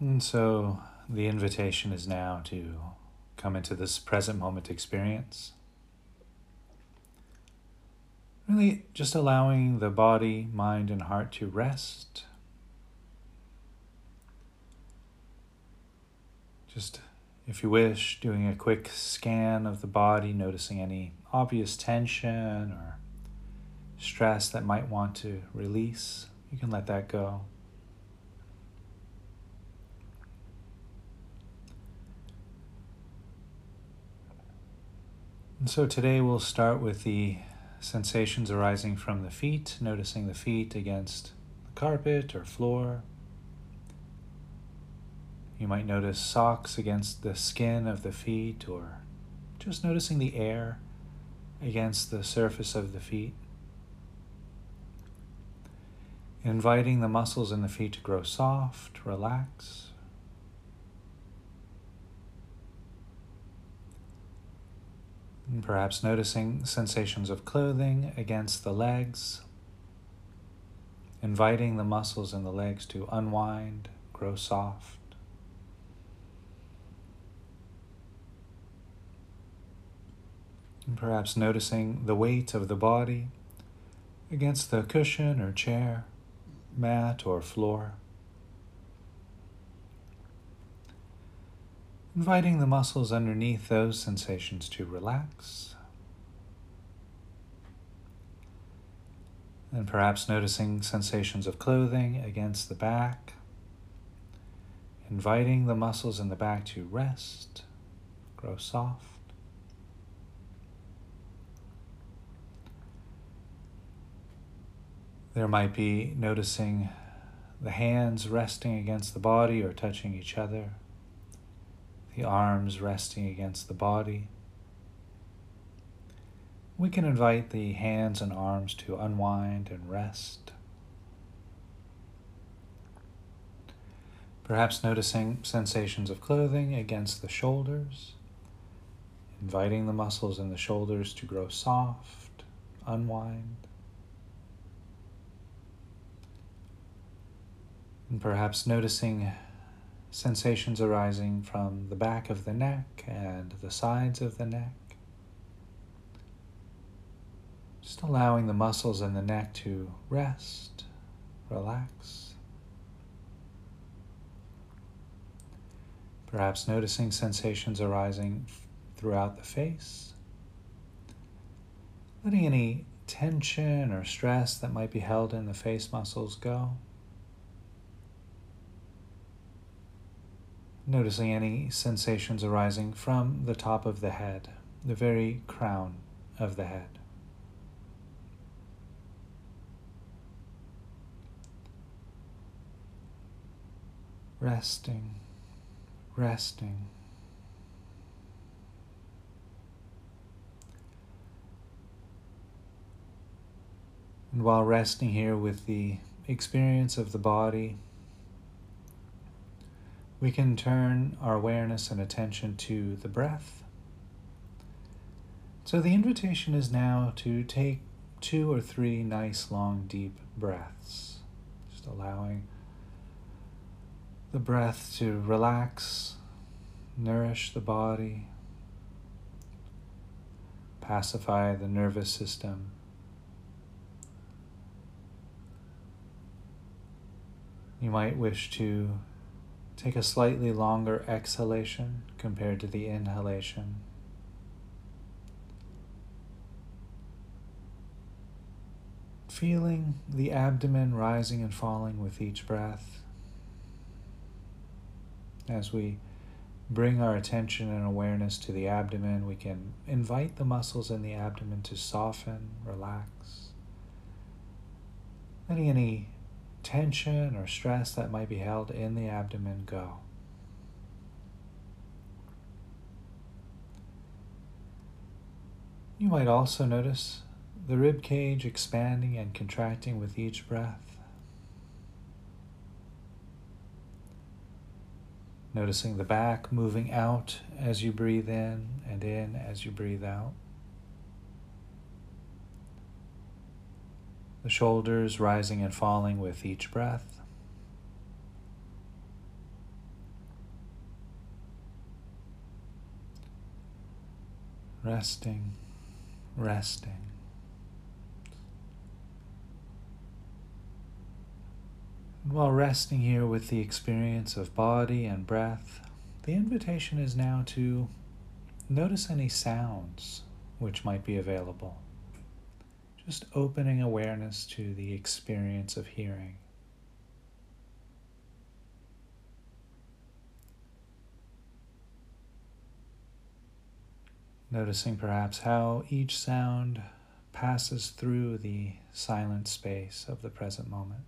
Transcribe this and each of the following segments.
And so the invitation is now to come into this present moment experience. Really just allowing the body, mind, and heart to rest. Just, if you wish, doing a quick scan of the body, noticing any obvious tension or stress that might want to release. You can let that go. And so today we'll start with the sensations arising from the feet, noticing the feet against the carpet or floor. You might notice socks against the skin of the feet, or just noticing the air against the surface of the feet. Inviting the muscles in the feet to grow soft, relax. And perhaps noticing sensations of clothing against the legs, inviting the muscles in the legs to unwind, grow soft. Perhaps noticing the weight of the body against the cushion or chair, mat or floor. Inviting the muscles underneath those sensations to relax. And perhaps noticing sensations of clothing against the back, inviting the muscles in the back to rest, grow soft. There might be noticing the hands resting against the body or touching each other the arms resting against the body. We can invite the hands and arms to unwind and rest. Perhaps noticing sensations of clothing against the shoulders, inviting the muscles in the shoulders to grow soft, unwind. And perhaps noticing sensations arising from the back of the neck and the sides of the neck. Just allowing the muscles in the neck to rest, relax. Perhaps noticing sensations arising throughout the face. Letting any tension or stress that might be held in the face muscles go. Noticing any sensations arising from the top of the head, the very crown of the head. Resting, resting. And while resting here with the experience of the body, we can turn our awareness and attention to the breath. So the invitation is now to take two or three nice, long, deep breaths, just allowing the breath to relax, nourish the body, pacify the nervous system. You might wish to Take a slightly longer exhalation compared to the inhalation. Feeling the abdomen rising and falling with each breath. As we bring our attention and awareness to the abdomen, we can invite the muscles in the abdomen to soften, relax. Letting any tension or stress that might be held in the abdomen go. You might also notice the rib cage expanding and contracting with each breath. Noticing the back moving out as you breathe in and in as you breathe out. the shoulders rising and falling with each breath. Resting, resting. And while resting here with the experience of body and breath, the invitation is now to notice any sounds which might be available. Just opening awareness to the experience of hearing. Noticing perhaps how each sound passes through the silent space of the present moment.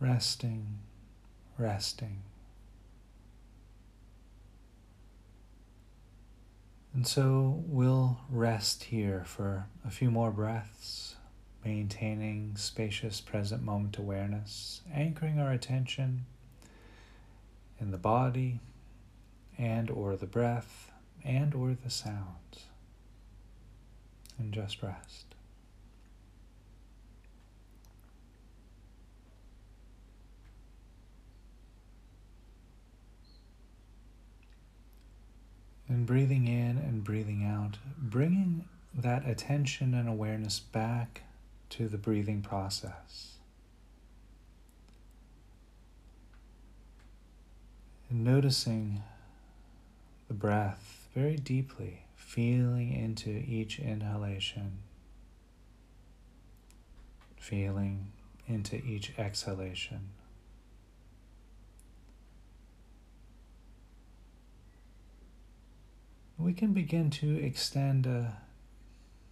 resting, resting. And so we'll rest here for a few more breaths, maintaining spacious present moment awareness, anchoring our attention in the body and or the breath and or the sounds. And just rest. And breathing in and breathing out, bringing that attention and awareness back to the breathing process. And noticing the breath very deeply, feeling into each inhalation, feeling into each exhalation. We can begin to extend a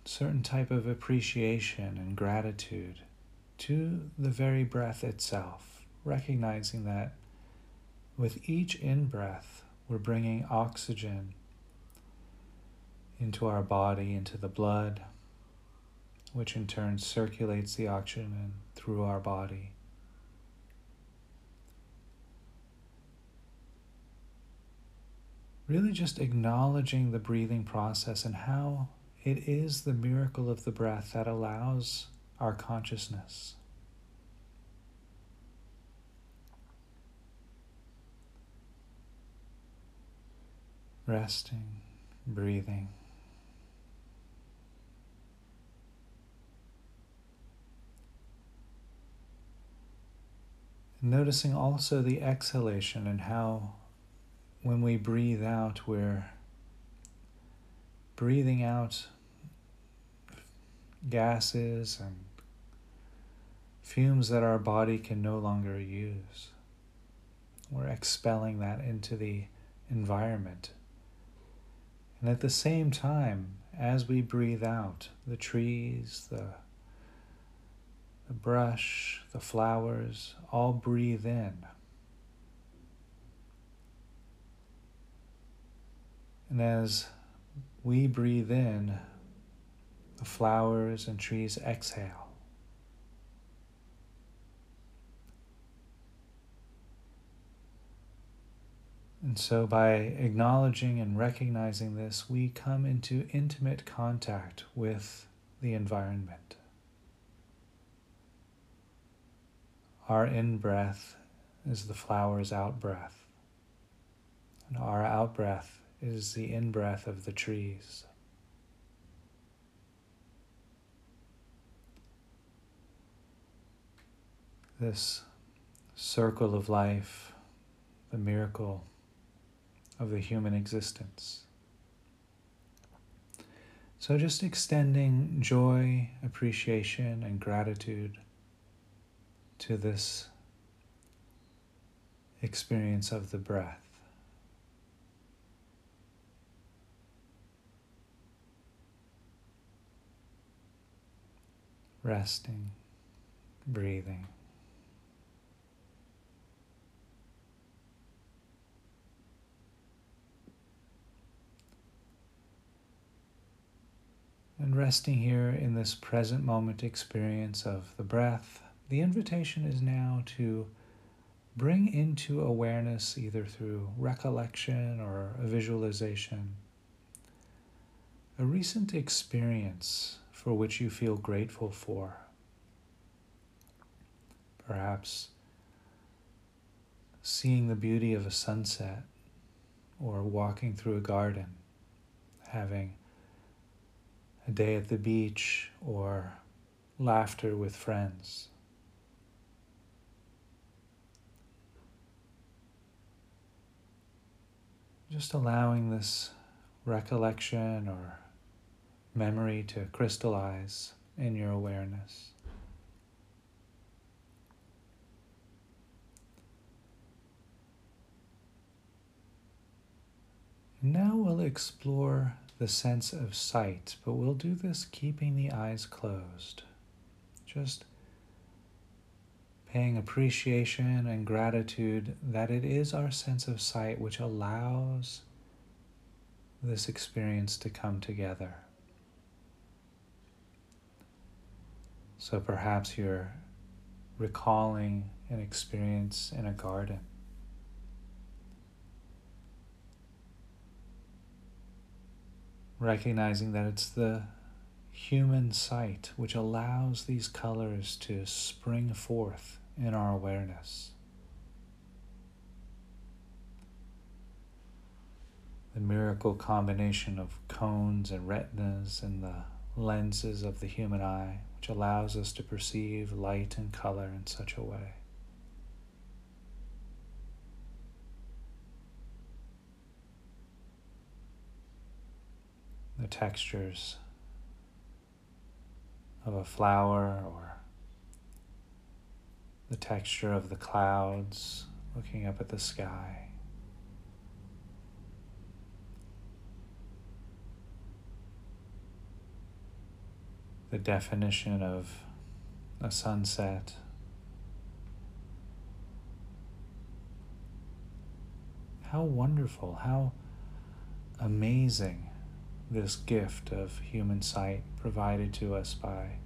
certain type of appreciation and gratitude to the very breath itself, recognizing that with each in breath, we're bringing oxygen into our body, into the blood, which in turn circulates the oxygen through our body. Really just acknowledging the breathing process and how it is the miracle of the breath that allows our consciousness. Resting, breathing. Noticing also the exhalation and how when we breathe out, we're breathing out gases and fumes that our body can no longer use. We're expelling that into the environment. And at the same time, as we breathe out, the trees, the, the brush, the flowers all breathe in. And as we breathe in, the flowers and trees exhale. And so, by acknowledging and recognizing this, we come into intimate contact with the environment. Our in breath is the flower's out breath, and our out breath is the in breath of the trees. This circle of life, the miracle of the human existence. So, just extending joy, appreciation, and gratitude to this experience of the breath. Resting, breathing. And resting here in this present moment experience of the breath, the invitation is now to bring into awareness, either through recollection or a visualization, a recent experience for which you feel grateful for. Perhaps seeing the beauty of a sunset or walking through a garden, having a day at the beach or laughter with friends. Just allowing this recollection or memory to crystallize in your awareness. Now we'll explore the sense of sight, but we'll do this keeping the eyes closed. Just paying appreciation and gratitude that it is our sense of sight which allows this experience to come together. So perhaps you're recalling an experience in a garden. recognizing that it's the human sight which allows these colors to spring forth in our awareness. The miracle combination of cones and retinas and the lenses of the human eye, which allows us to perceive light and color in such a way. the textures of a flower or the texture of the clouds looking up at the sky. The definition of a sunset. How wonderful, how amazing this gift of human sight provided to us by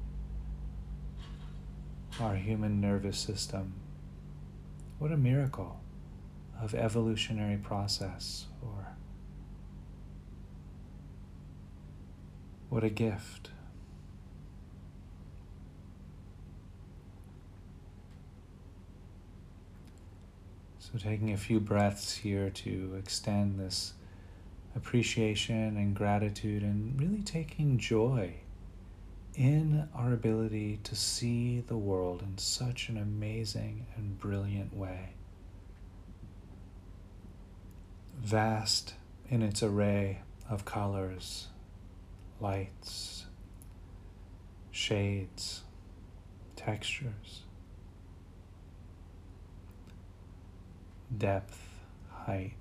our human nervous system. What a miracle of evolutionary process, or what a gift. So, taking a few breaths here to extend this appreciation and gratitude and really taking joy in our ability to see the world in such an amazing and brilliant way. Vast in its array of colors, lights, shades, textures, depth, height.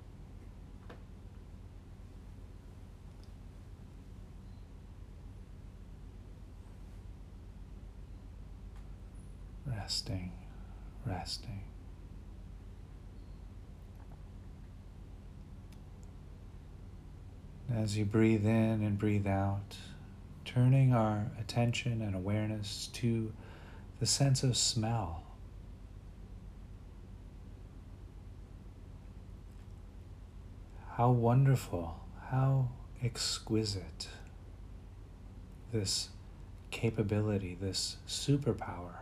resting, resting. As you breathe in and breathe out, turning our attention and awareness to the sense of smell. How wonderful, how exquisite this capability, this superpower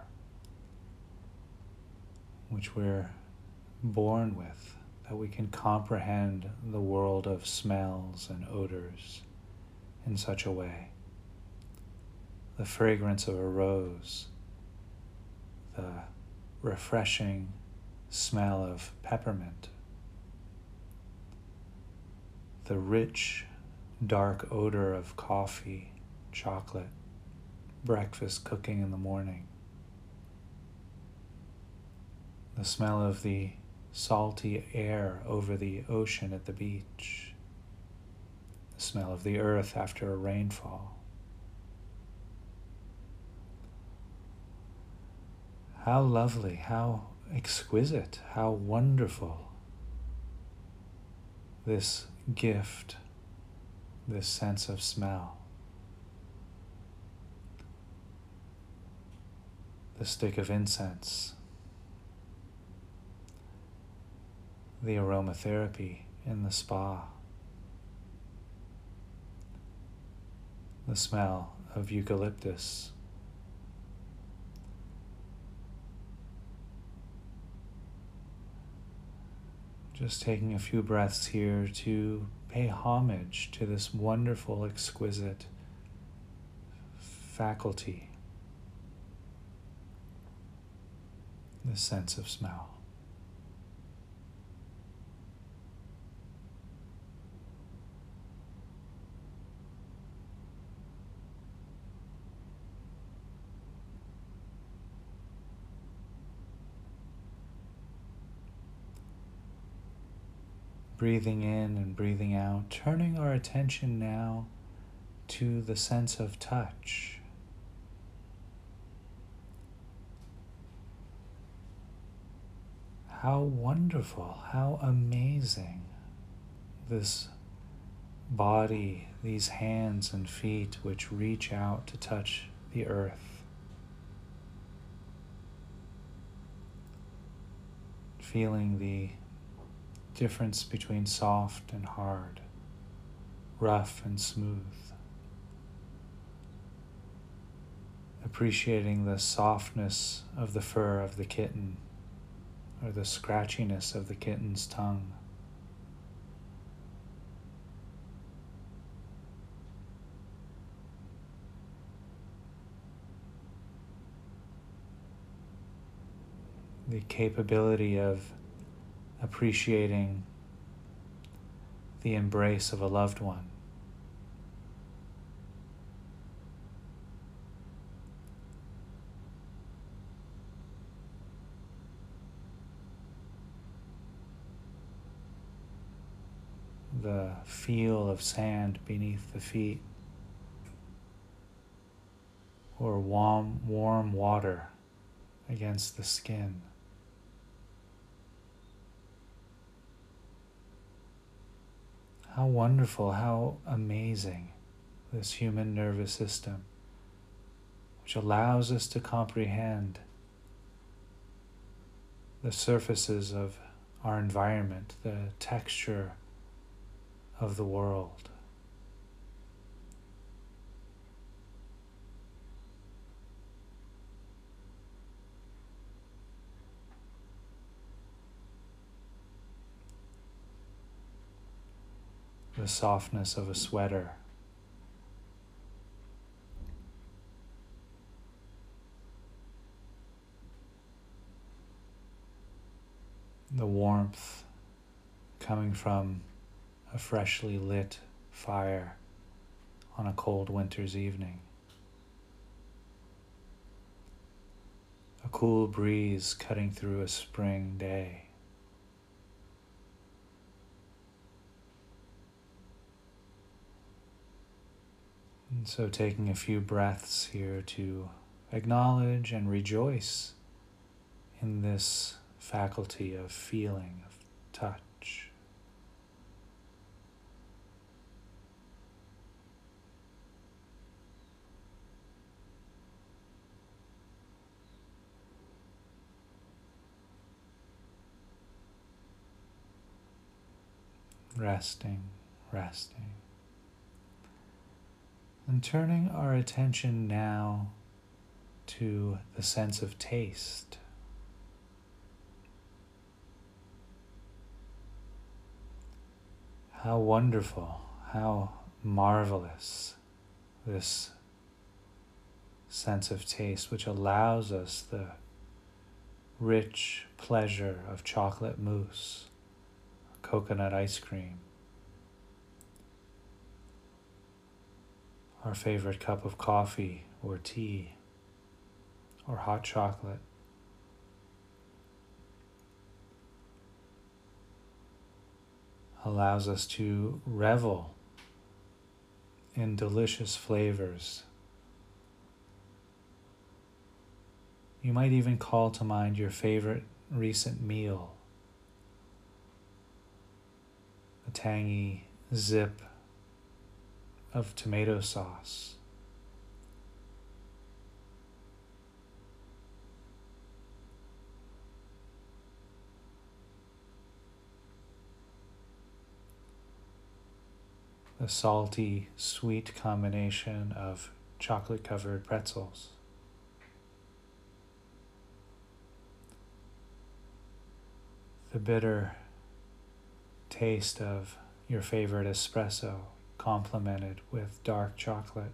which we're born with, that we can comprehend the world of smells and odors in such a way. The fragrance of a rose, the refreshing smell of peppermint, the rich, dark odor of coffee, chocolate, breakfast cooking in the morning the smell of the salty air over the ocean at the beach, the smell of the earth after a rainfall. How lovely, how exquisite, how wonderful this gift, this sense of smell. The stick of incense the aromatherapy in the spa, the smell of eucalyptus. Just taking a few breaths here to pay homage to this wonderful, exquisite faculty, the sense of smell. Breathing in and breathing out, turning our attention now to the sense of touch. How wonderful, how amazing this body, these hands and feet which reach out to touch the earth. Feeling the difference between soft and hard, rough and smooth. Appreciating the softness of the fur of the kitten or the scratchiness of the kitten's tongue. The capability of appreciating the embrace of a loved one. The feel of sand beneath the feet, or warm, warm water against the skin. How wonderful, how amazing this human nervous system, which allows us to comprehend the surfaces of our environment, the texture of the world. The softness of a sweater. The warmth coming from a freshly lit fire on a cold winter's evening. A cool breeze cutting through a spring day. And so, taking a few breaths here to acknowledge and rejoice in this faculty of feeling, of touch. Resting, resting. And turning our attention now to the sense of taste. How wonderful, how marvelous this sense of taste, which allows us the rich pleasure of chocolate mousse, coconut ice cream, our favorite cup of coffee or tea or hot chocolate. Allows us to revel in delicious flavors. You might even call to mind your favorite recent meal. A tangy zip of tomato sauce. The salty, sweet combination of chocolate covered pretzels. The bitter, taste of your favorite espresso complemented with dark chocolate.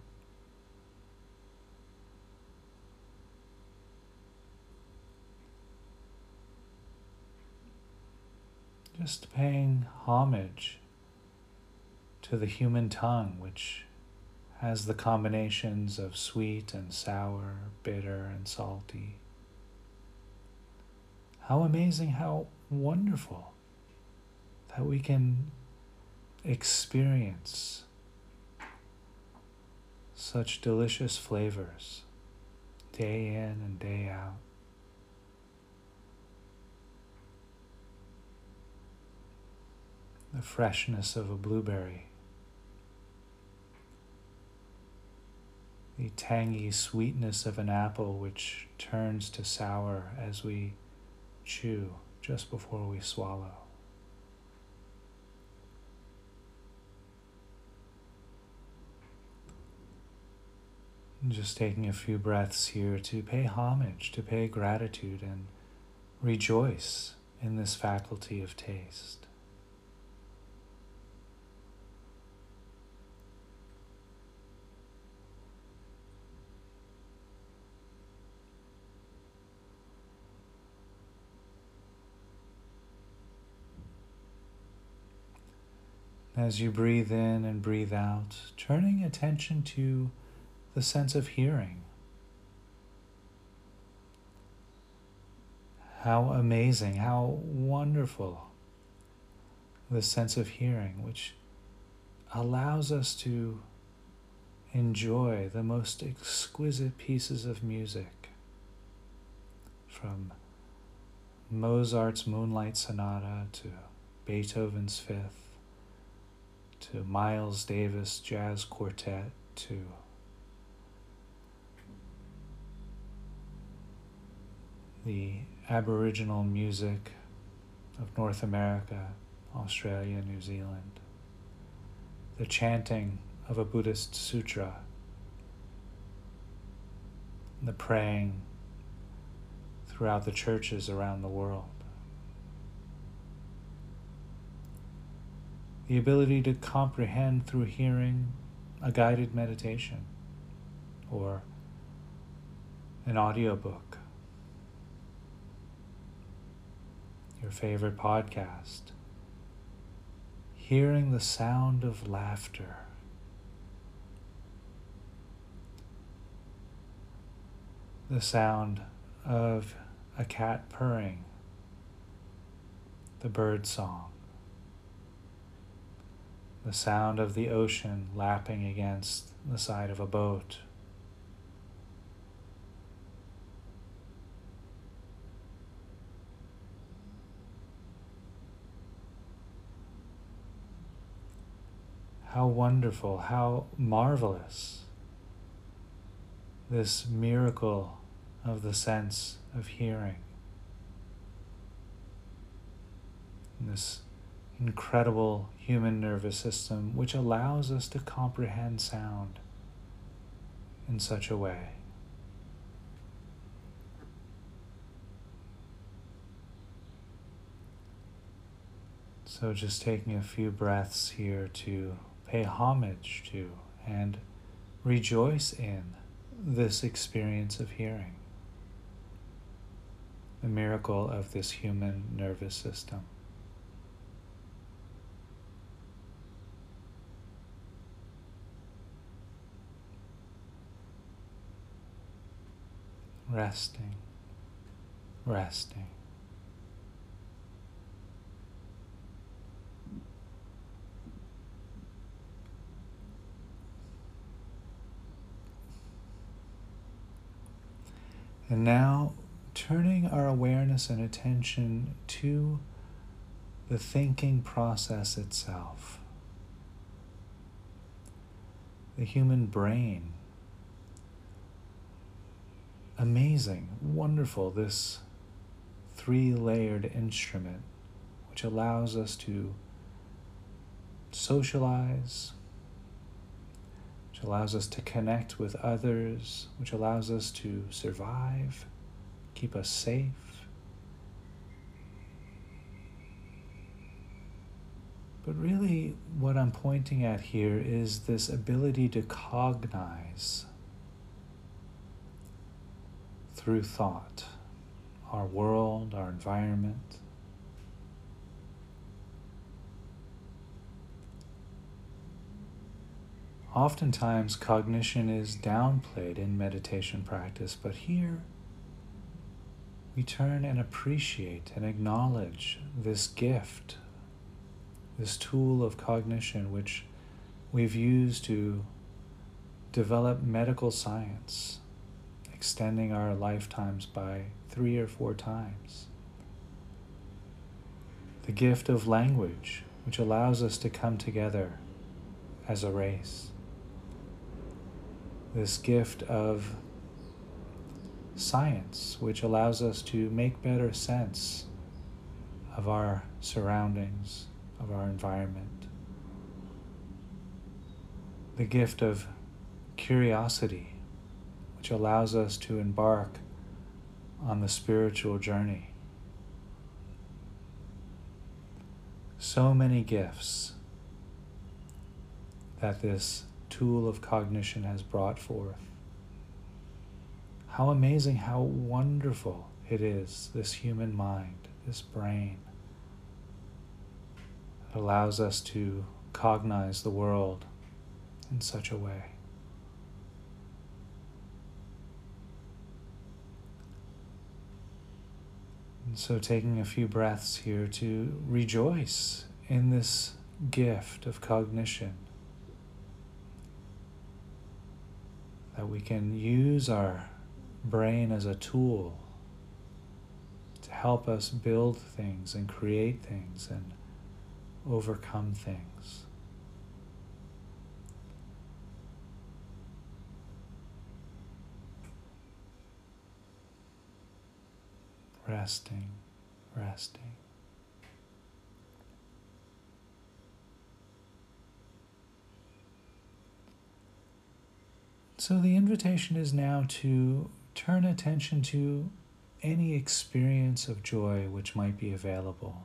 Just paying homage to the human tongue, which has the combinations of sweet and sour, bitter and salty. How amazing, how wonderful that we can experience such delicious flavors day in and day out. The freshness of a blueberry, the tangy sweetness of an apple which turns to sour as we chew just before we swallow. Just taking a few breaths here to pay homage, to pay gratitude, and rejoice in this faculty of taste. As you breathe in and breathe out, turning attention to the sense of hearing. How amazing, how wonderful the sense of hearing, which allows us to enjoy the most exquisite pieces of music from Mozart's Moonlight Sonata to Beethoven's Fifth to Miles Davis Jazz Quartet to the Aboriginal music of North America, Australia, New Zealand, the chanting of a Buddhist sutra, the praying throughout the churches around the world. The ability to comprehend through hearing a guided meditation or an audiobook your favorite podcast, hearing the sound of laughter. The sound of a cat purring, the bird song, the sound of the ocean lapping against the side of a boat. How wonderful, how marvelous this miracle of the sense of hearing. This incredible human nervous system which allows us to comprehend sound in such a way. So, just taking a few breaths here to pay homage to and rejoice in this experience of hearing, the miracle of this human nervous system. Resting, resting. And now turning our awareness and attention to the thinking process itself. The human brain. Amazing, wonderful, this three layered instrument which allows us to socialize, allows us to connect with others, which allows us to survive, keep us safe. But really, what I'm pointing at here is this ability to cognize through thought our world, our environment. Oftentimes, cognition is downplayed in meditation practice, but here we turn and appreciate and acknowledge this gift this tool of cognition, which we've used to develop medical science, extending our lifetimes by three or four times. The gift of language, which allows us to come together as a race. This gift of science, which allows us to make better sense of our surroundings of our environment. The gift of curiosity, which allows us to embark on the spiritual journey. So many gifts that this tool of cognition has brought forth. How amazing, how wonderful it is, this human mind, this brain that allows us to cognize the world in such a way. And so, taking a few breaths here to rejoice in this gift of cognition. That we can use our brain as a tool to help us build things and create things and overcome things. Resting, resting. So the invitation is now to turn attention to any experience of joy which might be available.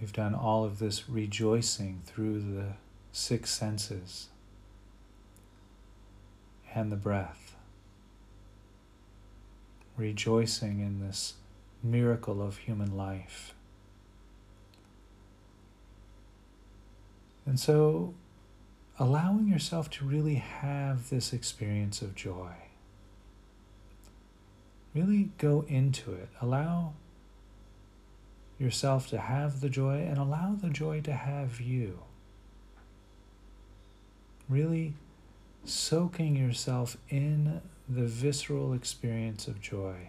We've done all of this rejoicing through the six senses and the breath, rejoicing in this miracle of human life. And so, allowing yourself to really have this experience of joy. Really go into it. Allow yourself to have the joy and allow the joy to have you. Really soaking yourself in the visceral experience of joy.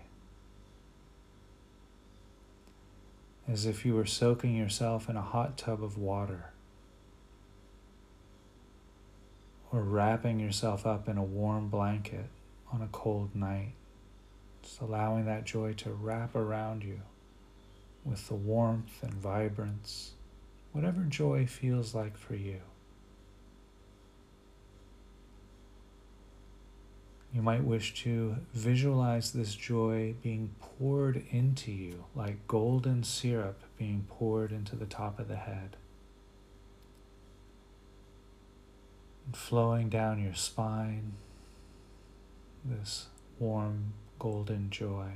As if you were soaking yourself in a hot tub of water. Or wrapping yourself up in a warm blanket on a cold night. Just allowing that joy to wrap around you with the warmth and vibrance, whatever joy feels like for you. You might wish to visualize this joy being poured into you like golden syrup being poured into the top of the head, flowing down your spine, this warm golden joy.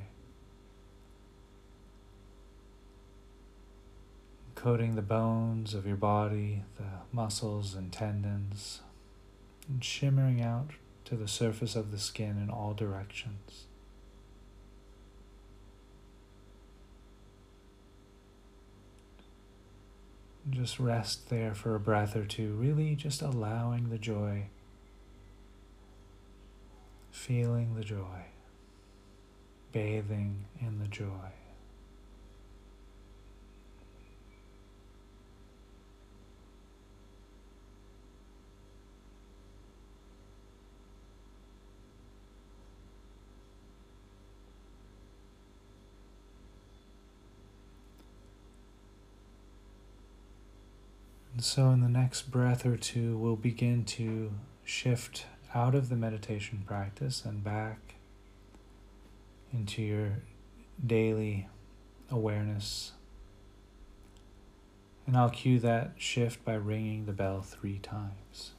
coating the bones of your body, the muscles and tendons, and shimmering out to the surface of the skin in all directions. Just rest there for a breath or two, really just allowing the joy, feeling the joy, bathing in the joy. And so, in the next breath or two, we'll begin to shift out of the meditation practice and back into your daily awareness And I'll cue that shift by ringing the bell three times.